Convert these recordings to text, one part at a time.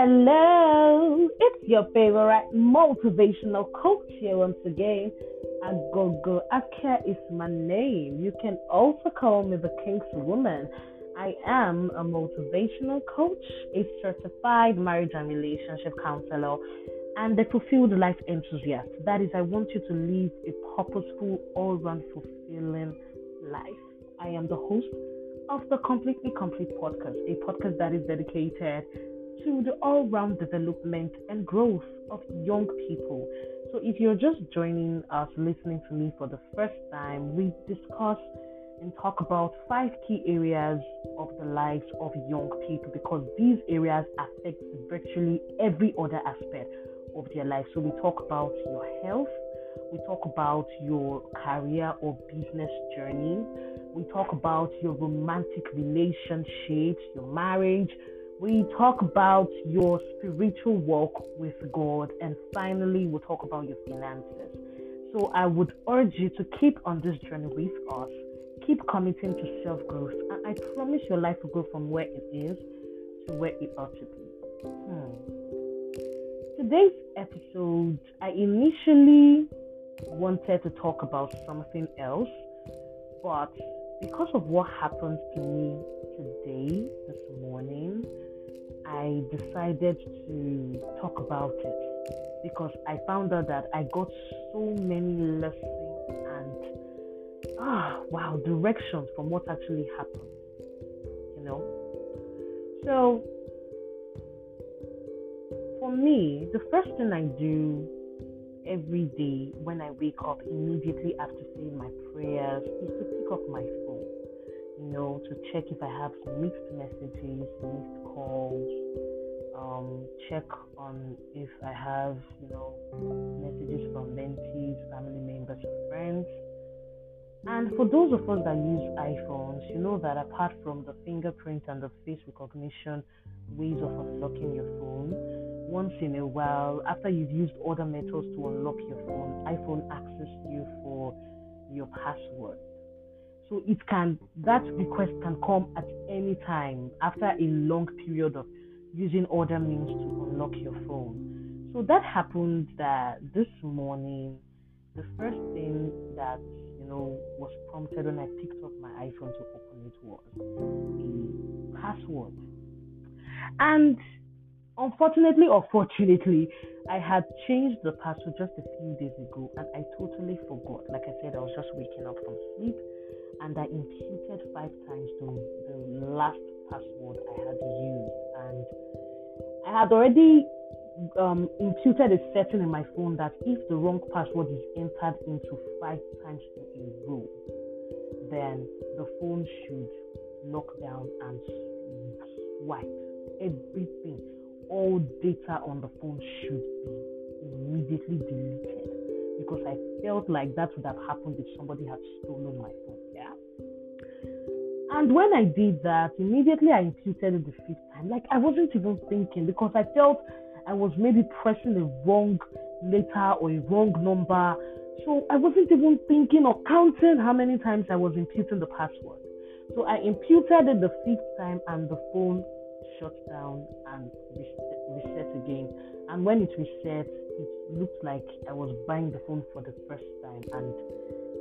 Hello, it's your favorite motivational coach here once again. Agogo Ake is my name. You can also call me the King's Woman. I am a motivational coach, a certified marriage and relationship counselor, and a fulfilled life enthusiast. That is, I want you to live a purposeful, all round fulfilling life. I am the host of the Completely Complete podcast, a podcast that is dedicated to the all round development and growth of young people. So, if you're just joining us, listening to me for the first time, we discuss and talk about five key areas of the lives of young people because these areas affect virtually every other aspect of their life. So, we talk about your health, we talk about your career or business journey, we talk about your romantic relationships, your marriage. We talk about your spiritual walk with God. And finally, we'll talk about your finances. So I would urge you to keep on this journey with us. Keep committing to self growth. And I promise your life will go from where it is to where it ought to be. Hmm. Today's episode, I initially wanted to talk about something else, but because of what happened to me today, this morning, I decided to talk about it because I found out that I got so many lessons and ah wow directions from what actually happened. You know? So for me, the first thing I do every day when I wake up immediately after saying my prayers is to pick up my phone, you know, to check if I have mixed messages, missed calls, um, check on if I have, you know, messages from mentees, family members, or friends. And for those of us that use iPhones, you know that apart from the fingerprint and the face recognition ways of unlocking your phone, once in a while, after you've used other methods to unlock your phone, iPhone asks you for your password. So it can that request can come at any time after a long period of using other means to unlock your phone. So that happened that this morning, the first thing that you know was prompted when I picked up my iPhone to open it was the password. And Unfortunately or fortunately, I had changed the password just a few days ago and I totally forgot. Like I said, I was just waking up from sleep and I imputed five times the, the last password I had used. And I had already um, imputed a setting in my phone that if the wrong password is entered into five times in a row, then the phone should lock down and swipe everything all data on the phone should be immediately deleted because I felt like that would have happened if somebody had stolen my phone. Yeah. And when I did that, immediately I imputed it the fifth time. Like I wasn't even thinking because I felt I was maybe pressing the wrong letter or a wrong number. So I wasn't even thinking or counting how many times I was imputing the password. So I imputed it the fifth time and the phone shut down and reset again. And when it reset, it looked like I was buying the phone for the first time, and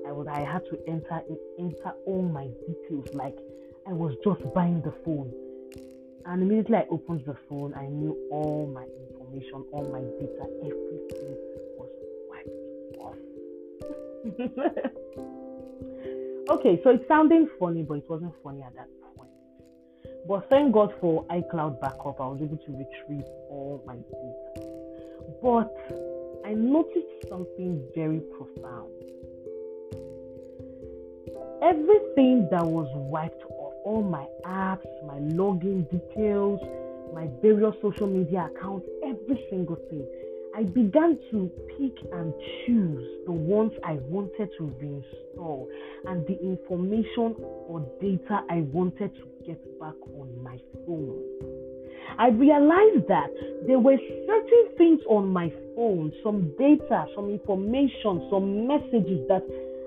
I was I had to enter enter all my details like I was just buying the phone. And immediately I opened the phone, I knew all my information, all my data, everything was wiped off. okay, so it's sounding funny, but it wasn't funny at that but thank God for iCloud backup, I was able to retrieve all my data. But I noticed something very profound. Everything that was wiped off, all my apps, my login details, my various social media accounts, every single thing I began to pick and choose the ones I wanted to reinstall and the information or data I wanted to get back on my phone. I realized that there were certain things on my phone, some data, some information, some messages that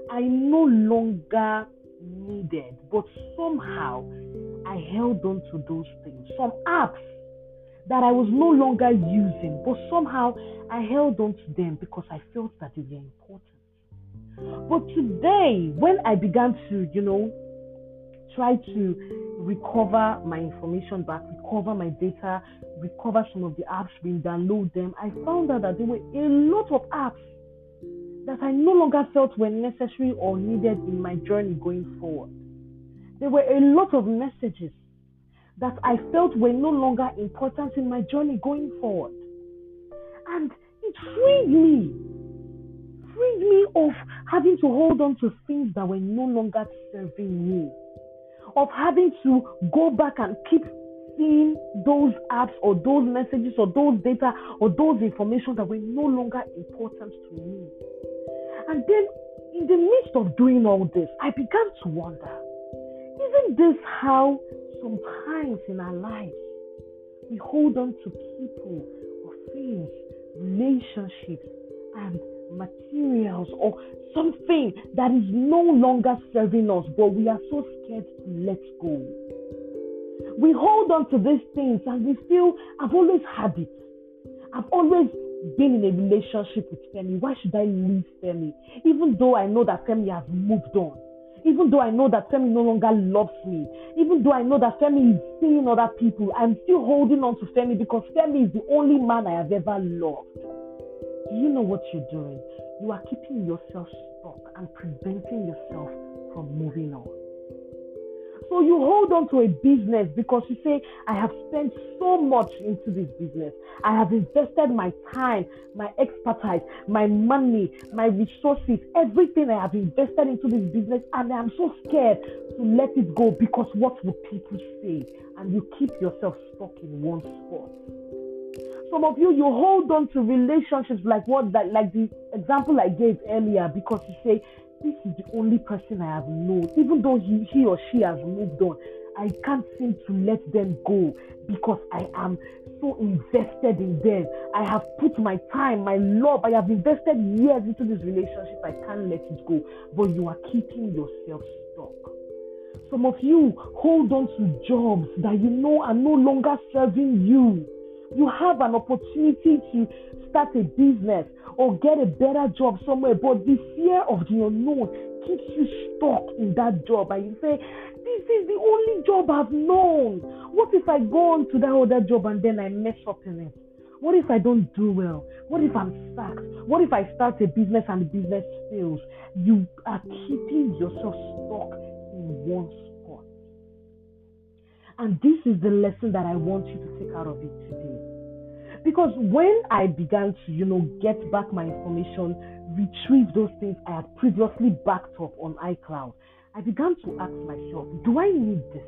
I no longer needed, but somehow I held on to those things. Some apps that I was no longer using, but somehow I held on to them because I felt that they were important. But today, when I began to, you know, try to recover my information back, recover my data, recover some of the apps, re-download them, I found out that there were a lot of apps that I no longer felt were necessary or needed in my journey going forward. There were a lot of messages that I felt were no longer important in my journey going forward. And it freed me, freed me of having to hold on to things that were no longer serving me, of having to go back and keep seeing those apps or those messages or those data or those information that were no longer important to me. And then, in the midst of doing all this, I began to wonder isn't this how sometimes in our lives we hold on to people or things, relationships, and materials or something that is no longer serving us, but we are so scared to let go? We hold on to these things and we feel, I've always had it. I've always been in a relationship with Femi. Why should I leave Femi? Even though I know that Femi has moved on. Even though I know that Femi no longer loves me. Even though I know that Femi is seeing other people. I'm still holding on to Femi because Femi is the only man I have ever loved. Do you know what you're doing? You are keeping yourself stuck and preventing yourself from moving on. So you hold on to a business because you say, I have spent so much into this business. I have invested my time, my expertise, my money, my resources, everything I have invested into this business, and I'm so scared to let it go because what will people say? And you keep yourself stuck in one spot. Some of you, you hold on to relationships like what that like the example I gave earlier because you say this is the only person I have known. Even though he, he or she has moved on, I can't seem to let them go because I am so invested in them. I have put my time, my love, I have invested years into this relationship. I can't let it go. But you are keeping yourself stuck. Some of you hold on to jobs that you know are no longer serving you. You have an opportunity to start a business or get a better job somewhere, but the fear of the unknown keeps you stuck in that job. And you say, This is the only job I've known. What if I go on to that other job and then I mess up in it? What if I don't do well? What if I'm sacked? What if I start a business and the business fails? You are keeping yourself stuck in one spot. And this is the lesson that I want you to take out of it. Because when I began to, you know, get back my information, retrieve those things I had previously backed up on iCloud, I began to ask myself, do I need this?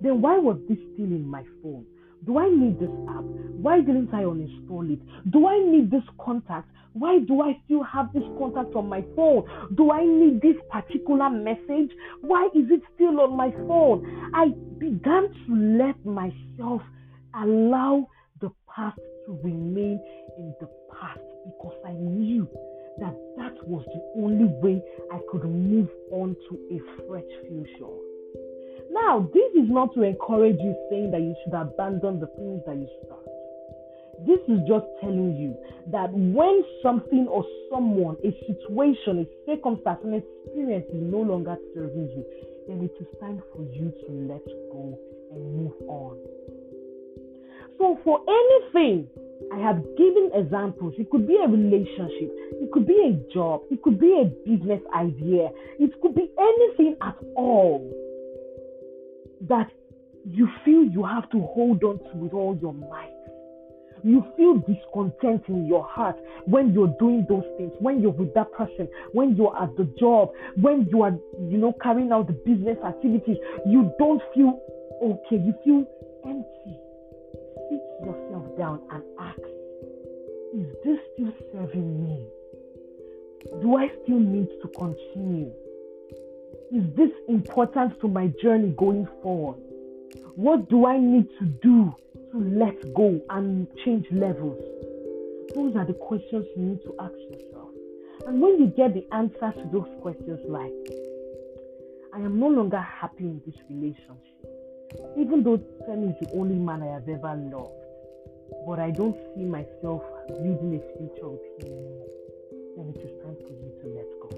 Then why was this still in my phone? Do I need this app? Why didn't I uninstall it? Do I need this contact? Why do I still have this contact on my phone? Do I need this particular message? Why is it still on my phone? I began to let myself allow past to remain in the past because I knew that that was the only way I could move on to a fresh future. Now, this is not to encourage you saying that you should abandon the things that you start. This is just telling you that when something or someone, a situation, a circumstance, an experience is no longer serving you, then it is time for you to let go and move on. So, for anything, I have given examples. It could be a relationship, it could be a job, it could be a business idea, it could be anything at all that you feel you have to hold on to with all your might. You feel discontent in your heart when you're doing those things, when you're with that person, when you're at the job, when you are, you know, carrying out the business activities. You don't feel okay. You feel empty down and ask Is this still serving me? Do I still need to continue? Is this important to my journey going forward? What do I need to do to let go and change levels? Those are the questions you need to ask yourself. And when you get the answers to those questions, like, I am no longer happy in this relationship, even though Femi is the only man I have ever loved, but I don't see myself building a future with him anymore, then it is time for you to let go.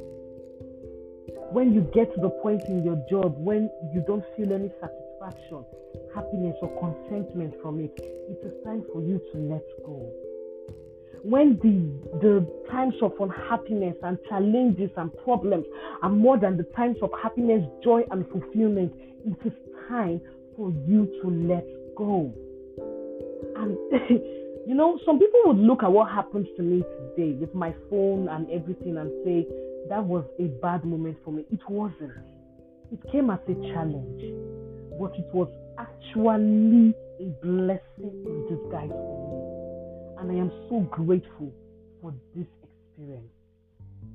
When you get to the point in your job when you don't feel any satisfaction, happiness, or contentment from it, it is time for you to let go when the the times of unhappiness and challenges and problems are more than the times of happiness, joy, and fulfillment, it is time for you to let go. And you know, some people would look at what happened to me today with my phone and everything and say that was a bad moment for me. It wasn't. It came as a challenge, but it was actually a blessing in disguise for me. And I am so grateful for this experience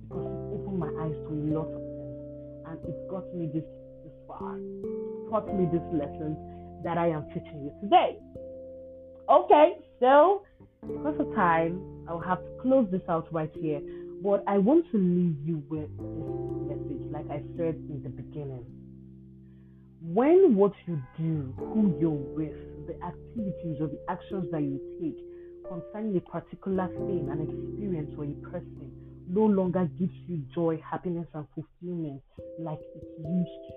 because it opened my eyes to a lot of things and it got me this, this far, taught me these lessons that I am teaching you today. Okay, so because of time, I'll have to close this out right here. But I want to leave you with this message, like I said in the beginning. When what you do, who you're with, the activities or the actions that you take concerning a particular thing, an experience, or a person no longer gives you joy, happiness, and fulfillment like it used to,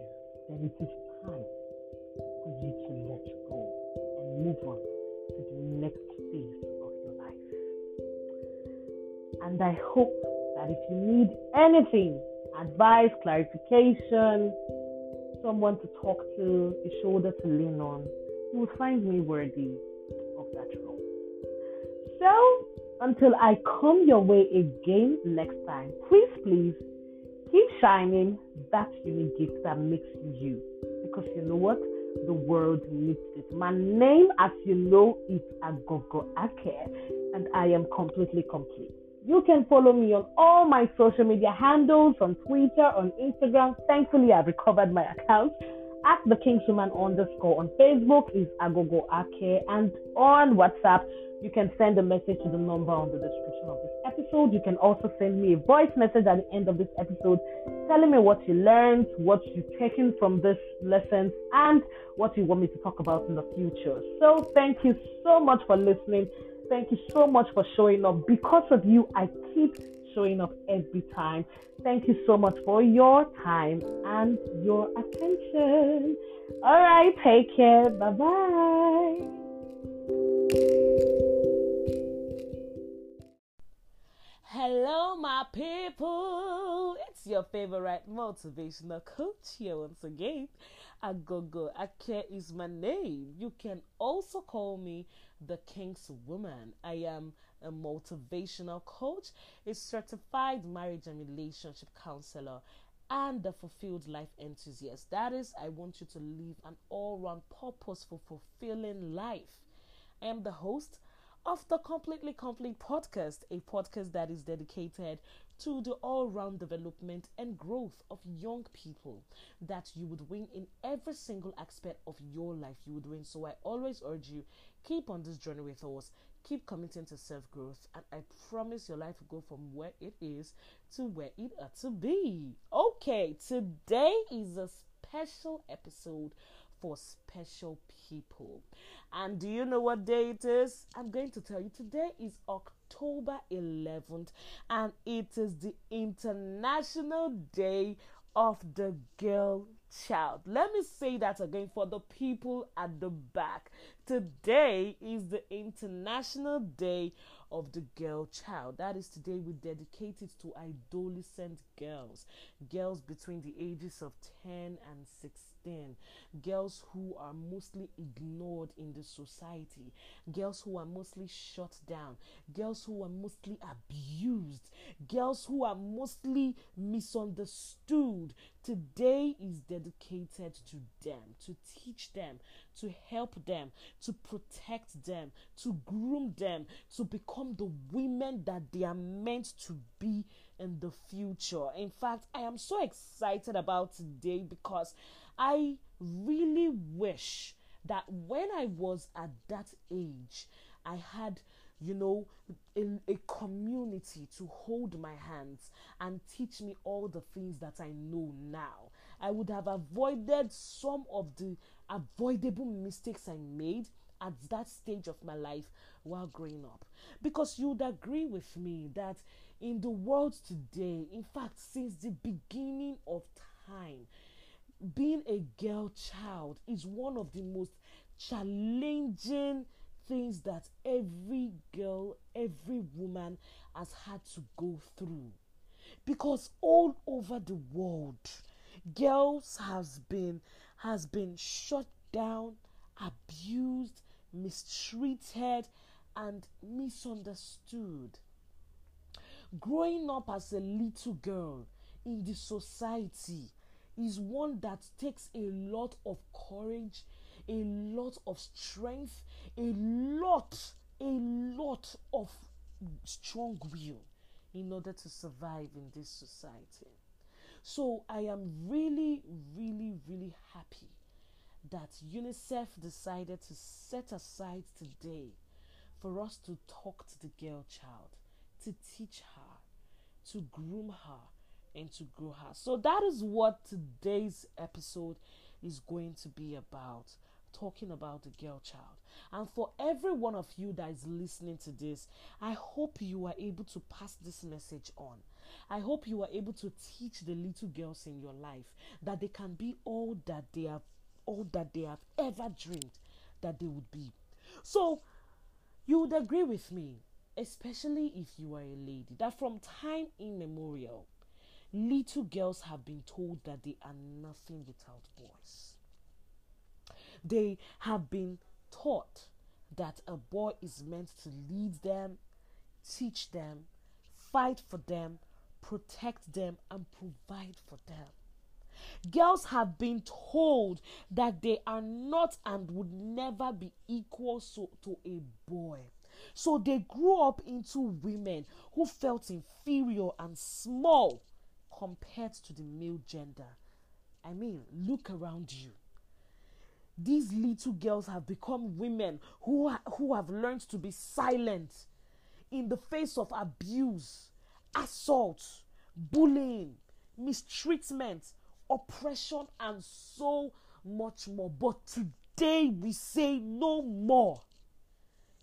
then it is time for you to let go and move on to the next phase of your life. And I hope that if you need anything, advice, clarification, someone to talk to, a shoulder to lean on, you will find me worthy of that role. So, until I come your way again next time, please, please keep shining that unique gift that makes you you. Because you know what? The world needs it. My name, as you know, is Agogo Ake, and I am completely complete. You can follow me on all my social media handles on Twitter, on Instagram. Thankfully, I've recovered my account. At the Kingswoman underscore on Facebook is Agogo Ake, and on WhatsApp you can send a message to the number on the description of this episode. You can also send me a voice message at the end of this episode telling me what you learned, what you've taken from this lesson, and what you want me to talk about in the future. So, thank you so much for listening. Thank you so much for showing up. Because of you, I keep showing up every time. Thank you so much for your time and your attention. All right, take care. Bye bye. Hello, my people. It's your favorite motivational coach here once again. Agogo Ake is my name. You can also call me the King's Woman. I am a motivational coach, a certified marriage and relationship counselor, and a fulfilled life enthusiast. That is, I want you to live an all round purposeful, fulfilling life. I am the host of the Completely Complete podcast, a podcast that is dedicated to the all round development and growth of young people that you would win in every single aspect of your life. You would win. So I always urge you keep on this journey with us, keep committing to self growth, and I promise your life will go from where it is to where it ought to be. Okay, today is a special episode for special people. And do you know what day it is? I'm going to tell you today is October 11th and it is the International Day of the Girl Child. Let me say that again for the people at the back. Today is the International Day of the Girl Child. That is today we dedicate it to adolescent girls, girls between the ages of 10 and 16 girls who are mostly ignored in the society, girls who are mostly shut down, girls who are mostly abused, girls who are mostly misunderstood. Today is dedicated to them, to teach them, to help them, to protect them, to groom them, to become the women that they are meant to be in the future. In fact, I am so excited about today because I really wish that when I was at that age, I had, you know, a, a, community to hold my hands and teach me all the things that I know now. I would have avoided some of the avoidable mistakes I made at that stage of my life while growing up. Because you'd agree with me that in the world today, in fact, since the beginning of time, being a girl child is one of the most challenging things that every girl, every woman has had to go through. Because all over the world, girls has been has been shut down, abused, mistreated, and misunderstood. Growing up as a little girl in the society is one that takes a lot of courage, a lot of strength, a lot, a lot of strong will in order to survive in this society. So I am really, really, really happy that UNICEF decided to set aside today for us to talk to the girl child, to teach her, to groom her, and to grow her. So that is what today's episode is going to be about talking about the girl child. And for every one of you that is listening to this, I hope you are able to pass this message on. I hope you are able to teach the little girls in your life that they can be all that they have all that they have ever dreamed that they would be. So you would agree with me, especially if you are a lady, that from time immemorial, little girls have been told that they are nothing without boys. They have been taught that a boy is meant to lead them, teach them, fight for them, protect them, and provide for them. Girls have been told that they are not and would never be equal so, to a boy. So they grew up into women who felt inferior and small compared to the male gender. I mean, look around you. These little girls have become women who, who have learned to be silent in the face of abuse, assault, bullying, mistreatment, oppression, and so much more. But today we say no more.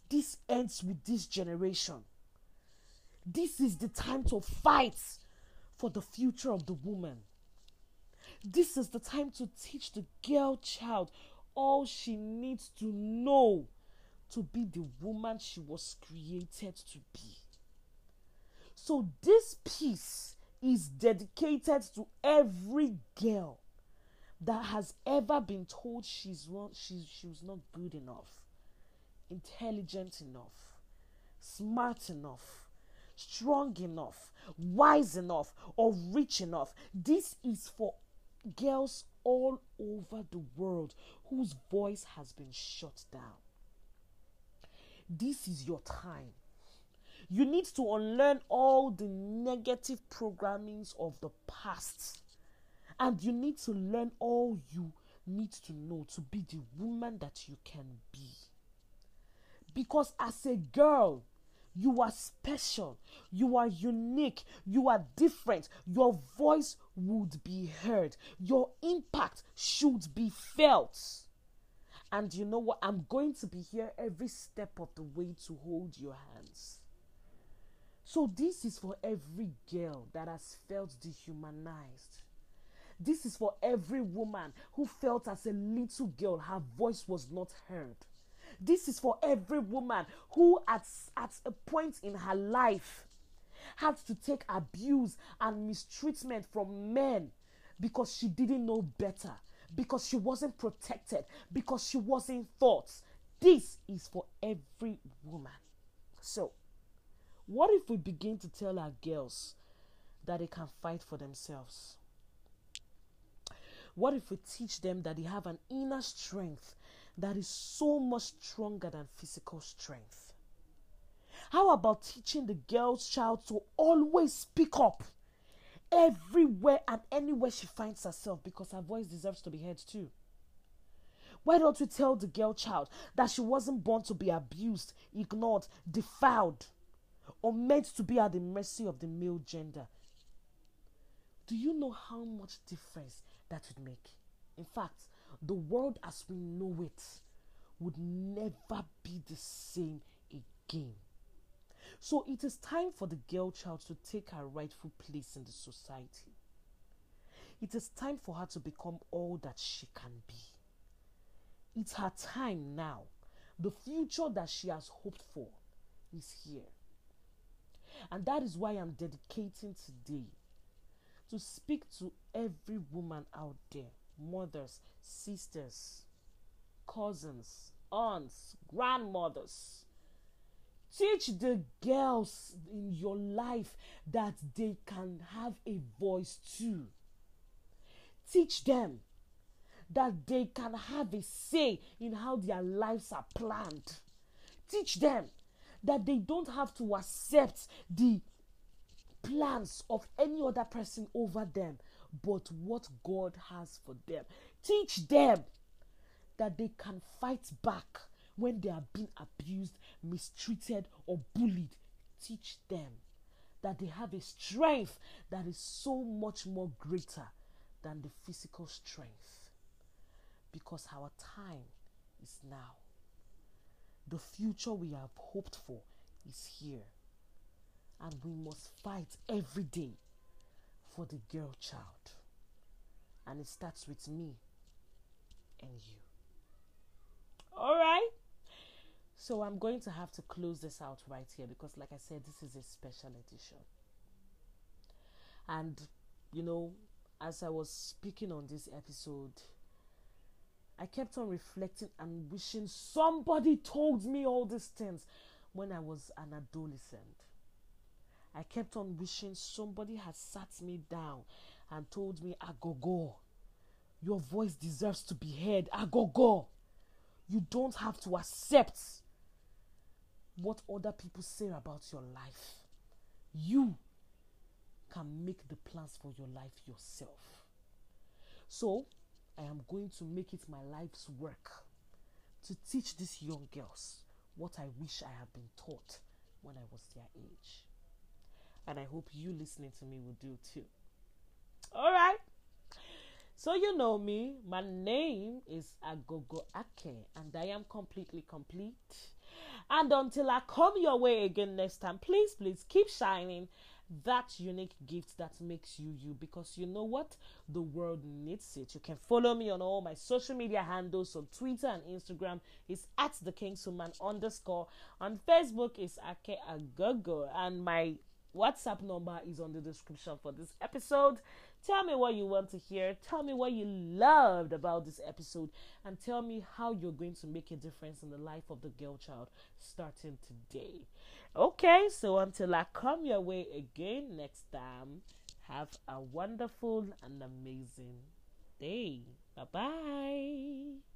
This ends with this generation. This is the time to fight for the future of the woman. This is the time to teach the girl child all she needs to know to be the woman she was created to be. So, this piece is dedicated to every girl that has ever been told she's wrong, she, she was not good enough, intelligent enough, smart enough, strong enough, wise enough, or rich enough. This is for girls all over the world whose voice has been shut down. This is your time. You need to unlearn all the negative programmings of the past. And you need to learn all you need to know to be the woman that you can be. Because as a girl, you are special. You are unique. You are different. Your voice would be heard. Your impact should be felt. And you know what? I'm going to be here every step of the way to hold your hands. So, this is for every girl that has felt dehumanized. This is for every woman who felt as a little girl her voice was not heard. This is for every woman who, at, at a point in her life, had to take abuse and mistreatment from men because she didn't know better, because she wasn't protected, because she wasn't thought. This is for every woman. So, what if we begin to tell our girls that they can fight for themselves? What if we teach them that they have an inner strength that is so much stronger than physical strength? How about teaching the girl's child to always speak up everywhere and anywhere she finds herself because her voice deserves to be heard too? Why don't we tell the girl child that she wasn't born to be abused, ignored, defiled, or meant to be at the mercy of the male gender? Do you know how much difference that would make? In fact, the world as we know it would never be the same again. So it is time for the girl child to take her rightful place in the society. It is time for her to become all that she can be. It's her time now. The future that she has hoped for is here. And that is why I'm dedicating today to speak to every woman out there mothers, sisters, cousins, aunts, grandmothers. Teach the girls in your life that they can have a voice too. Teach them that they can have a say in how their lives are planned. Teach them that they don't have to accept the plans of any other person over them, but what God has for them. Teach them that they can fight back when they are being abused, mistreated, or bullied. Teach them that they have a strength that is so much more greater than the physical strength. Because our time is now. The future we have hoped for is here. And we must fight every day for the girl child. And it starts with me and you. All right. So I'm going to have to close this out right here because, like I said, this is a special edition. And, you know, as I was speaking on this episode, I kept on reflecting and wishing somebody told me all these things when I was an adolescent. I kept on wishing somebody had sat me down and told me, Agogo, your voice deserves to be heard. Agogo, you don't have to accept what other people say about your life. You can make the plans for your life yourself. So, I am going to make it my life's work to teach these young girls what I wish I had been taught when I was their age. And I hope you listening to me will do too. All right. So you know me. My name is Agogo Ake, and I am completely complete. And until I come your way again next time, please, please keep shining that unique gift that makes you you because you know what the world needs it you can follow me on all my social media handles on twitter and instagram is at the kingswoman underscore on facebook is ake agogo and my whatsapp number is on the description for this episode Tell me what you want to hear. Tell me what you loved about this episode. And tell me how you're going to make a difference in the life of the girl child starting today. Okay, so until I come your way again next time, have a wonderful and amazing day. Bye bye.